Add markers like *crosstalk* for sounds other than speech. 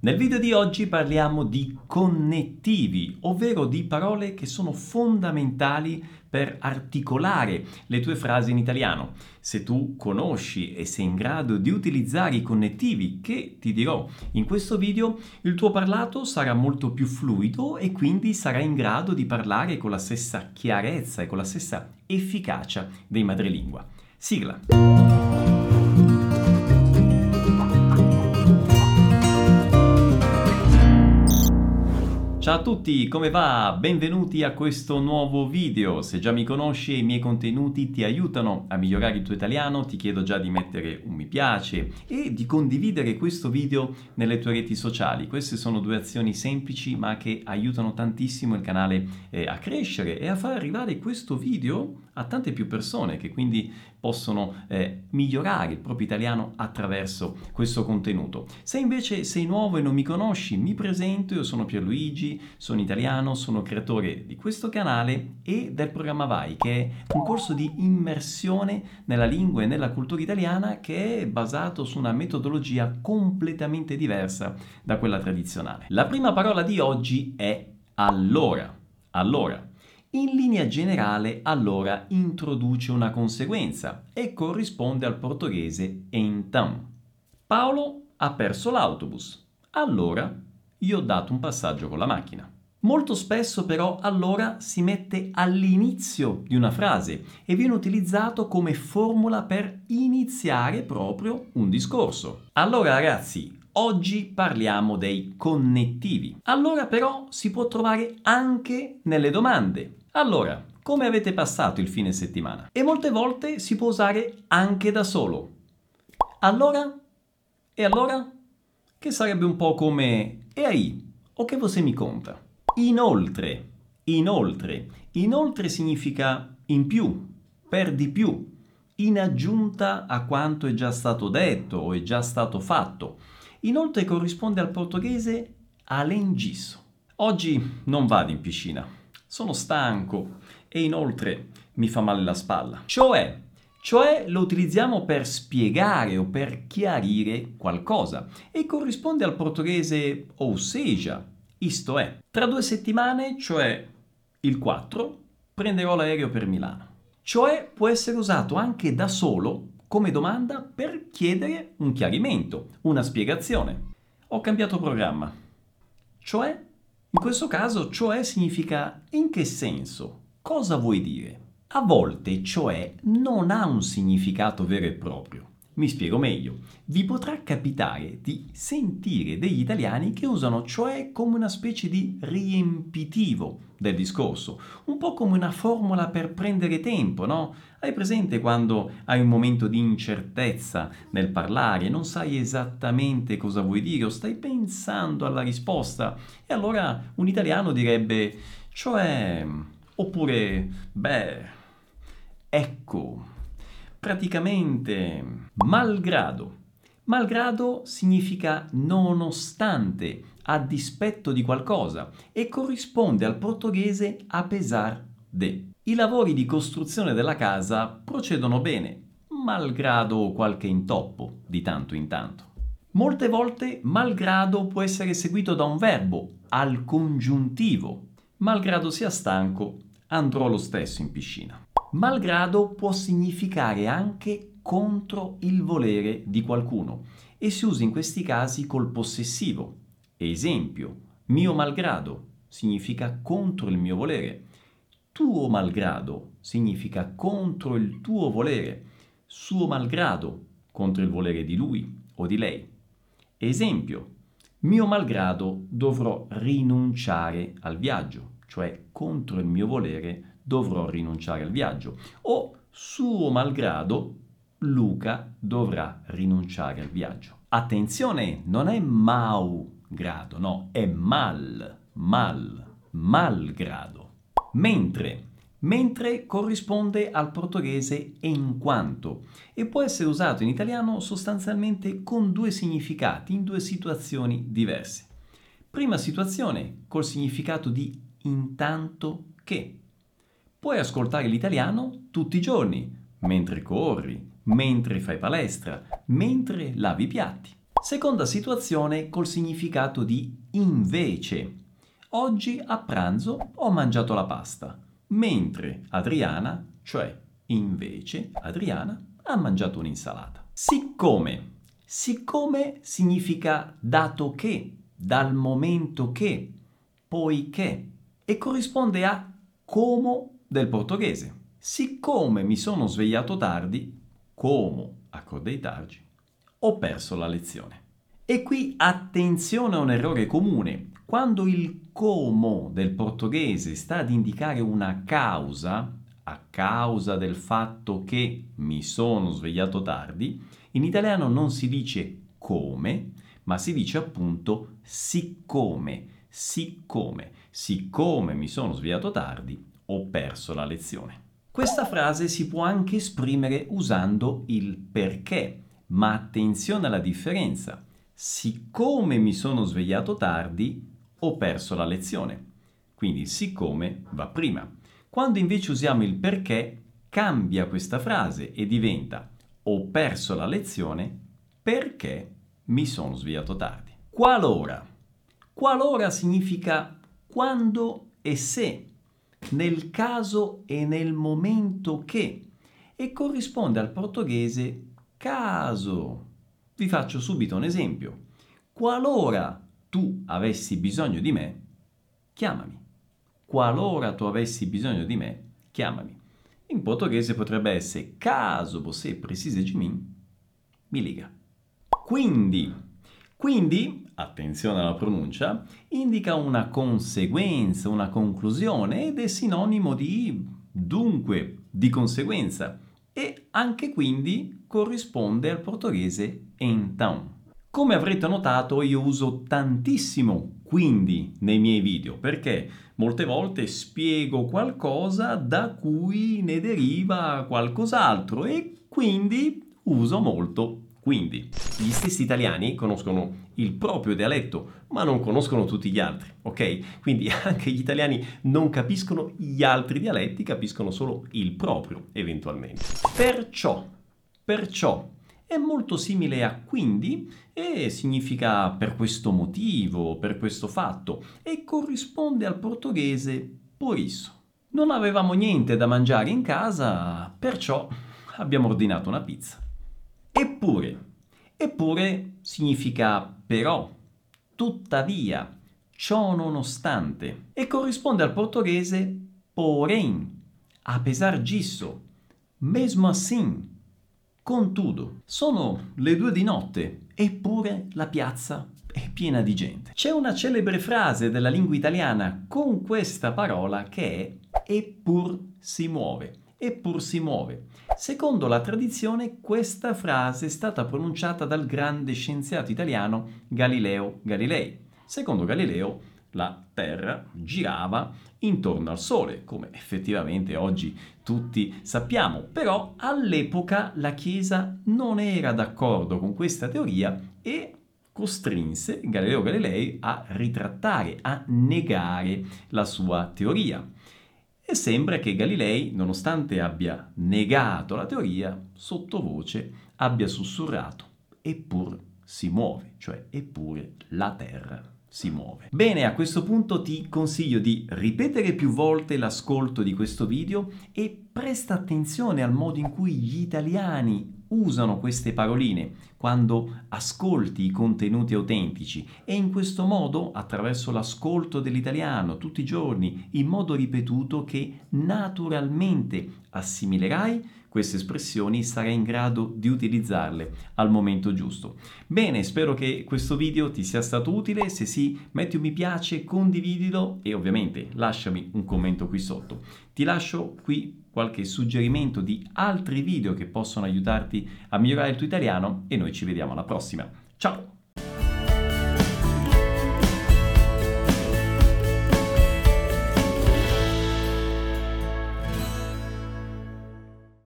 Nel video di oggi parliamo di connettivi, ovvero di parole che sono fondamentali per articolare le tue frasi in italiano. Se tu conosci e sei in grado di utilizzare i connettivi che ti dirò in questo video, il tuo parlato sarà molto più fluido e quindi sarai in grado di parlare con la stessa chiarezza e con la stessa efficacia dei madrelingua. Sigla. Ciao a tutti, come va? Benvenuti a questo nuovo video. Se già mi conosci e i miei contenuti ti aiutano a migliorare il tuo italiano, ti chiedo già di mettere un mi piace e di condividere questo video nelle tue reti sociali. Queste sono due azioni semplici ma che aiutano tantissimo il canale eh, a crescere e a far arrivare questo video a tante più persone che quindi possono eh, migliorare il proprio italiano attraverso questo contenuto. Se invece sei nuovo e non mi conosci, mi presento, io sono Pierluigi, sono italiano, sono creatore di questo canale e del programma Vai, che è un corso di immersione nella lingua e nella cultura italiana che è basato su una metodologia completamente diversa da quella tradizionale. La prima parola di oggi è allora. Allora, in linea generale allora introduce una conseguenza e corrisponde al portoghese então. Paolo ha perso l'autobus. Allora gli ho dato un passaggio con la macchina. Molto spesso però allora si mette all'inizio di una frase e viene utilizzato come formula per iniziare proprio un discorso. Allora ragazzi, Oggi parliamo dei connettivi. Allora però si può trovare anche nelle domande. Allora, come avete passato il fine settimana? E molte volte si può usare anche da solo. Allora? E allora? Che sarebbe un po' come e aí? O che você mi conta? Inoltre, inoltre, inoltre significa in più, per di più, in aggiunta a quanto è già stato detto o è già stato fatto. Inoltre corrisponde al portoghese além disso. Oggi non vado in piscina sono stanco e inoltre mi fa male la spalla. Cioè, cioè lo utilizziamo per spiegare o per chiarire qualcosa e corrisponde al portoghese ou seja, isto è. Tra due settimane, cioè il 4, prenderò l'aereo per Milano. Cioè può essere usato anche da solo come domanda per chiedere un chiarimento, una spiegazione. Ho cambiato programma. Cioè in questo caso, cioè significa in che senso? Cosa vuoi dire? A volte, cioè, non ha un significato vero e proprio. Mi spiego meglio. Vi potrà capitare di sentire degli italiani che usano cioè come una specie di riempitivo del discorso, un po' come una formula per prendere tempo, no? Hai presente quando hai un momento di incertezza nel parlare, non sai esattamente cosa vuoi dire o stai pensando alla risposta e allora un italiano direbbe cioè oppure beh ecco praticamente malgrado. Malgrado significa nonostante, a dispetto di qualcosa e corrisponde al portoghese a pesar de. I lavori di costruzione della casa procedono bene, malgrado qualche intoppo di tanto in tanto. Molte volte malgrado può essere seguito da un verbo, al congiuntivo. Malgrado sia stanco, andrò lo stesso in piscina malgrado può significare anche contro il volere di qualcuno e si usa in questi casi col possessivo. Esempio, mio malgrado significa contro il mio volere, tuo malgrado significa contro il tuo volere, suo malgrado contro il volere di lui o di lei. Esempio, mio malgrado dovrò rinunciare al viaggio, cioè contro il mio volere dovrò rinunciare al viaggio o suo malgrado Luca dovrà rinunciare al viaggio. Attenzione, non è mau grado, no, è mal, mal, malgrado. Mentre, mentre corrisponde al portoghese en quanto e può essere usato in italiano sostanzialmente con due significati, in due situazioni diverse. Prima situazione col significato di intanto che Puoi ascoltare l'italiano tutti i giorni, mentre corri, mentre fai palestra, mentre lavi i piatti. Seconda situazione col significato di invece. Oggi a pranzo ho mangiato la pasta, mentre Adriana, cioè invece Adriana, ha mangiato un'insalata. Siccome. Siccome significa dato che, dal momento che, poiché e corrisponde a como del portoghese. Siccome mi sono svegliato tardi, como accordei tardi, ho perso la lezione. E qui attenzione a un errore comune. Quando il como del portoghese sta ad indicare una causa, a causa del fatto che mi sono svegliato tardi, in italiano non si dice come, ma si dice appunto siccome siccome, siccome mi sono svegliato tardi, ho perso la lezione. Questa frase si può anche esprimere usando il perché, ma attenzione alla differenza. Siccome mi sono svegliato tardi, ho perso la lezione. Quindi siccome va prima. Quando invece usiamo il perché, cambia questa frase e diventa ho perso la lezione perché mi sono svegliato tardi. Qualora Qualora significa quando e se, nel caso e nel momento che, e corrisponde al portoghese caso. Vi faccio subito un esempio. Qualora tu avessi bisogno di me, chiamami. Qualora tu avessi bisogno di me, chiamami. In portoghese potrebbe essere caso você precise de mim, mi liga. Quindi, quindi, attenzione alla pronuncia, indica una conseguenza, una conclusione ed è sinonimo di dunque, di conseguenza e anche quindi corrisponde al portoghese então. Come avrete notato io uso tantissimo quindi nei miei video perché molte volte spiego qualcosa da cui ne deriva qualcos'altro e quindi uso molto quindi, gli stessi italiani conoscono il proprio dialetto, ma non conoscono tutti gli altri, ok? Quindi *laughs* anche gli italiani non capiscono gli altri dialetti, capiscono solo il proprio, eventualmente. Perciò, perciò, è molto simile a quindi e significa per questo motivo, per questo fatto e corrisponde al portoghese por isso. Non avevamo niente da mangiare in casa, perciò abbiamo ordinato una pizza. Eppure, eppure significa però, tuttavia, ciò nonostante e corrisponde al portoghese porém, apesar disso, mesmo assim, contudo. Sono le due di notte, eppure la piazza è piena di gente. C'è una celebre frase della lingua italiana con questa parola che è eppur si muove eppur si muove. Secondo la tradizione, questa frase è stata pronunciata dal grande scienziato italiano Galileo Galilei. Secondo Galileo, la Terra girava intorno al Sole, come effettivamente oggi tutti sappiamo, però all'epoca la Chiesa non era d'accordo con questa teoria e costrinse Galileo Galilei a ritrattare, a negare la sua teoria. E sembra che Galilei, nonostante abbia negato la teoria, sottovoce abbia sussurrato, eppur si muove, cioè eppure la Terra si muove. Bene, a questo punto ti consiglio di ripetere più volte l'ascolto di questo video e presta attenzione al modo in cui gli italiani usano queste paroline quando ascolti i contenuti autentici e in questo modo, attraverso l'ascolto dell'italiano tutti i giorni, in modo ripetuto, che naturalmente assimilerai queste espressioni sarai in grado di utilizzarle al momento giusto. Bene, spero che questo video ti sia stato utile, se sì metti un mi piace, condividilo e ovviamente lasciami un commento qui sotto. Ti lascio qui qualche suggerimento di altri video che possono aiutarti a migliorare il tuo italiano e noi ci vediamo alla prossima. Ciao!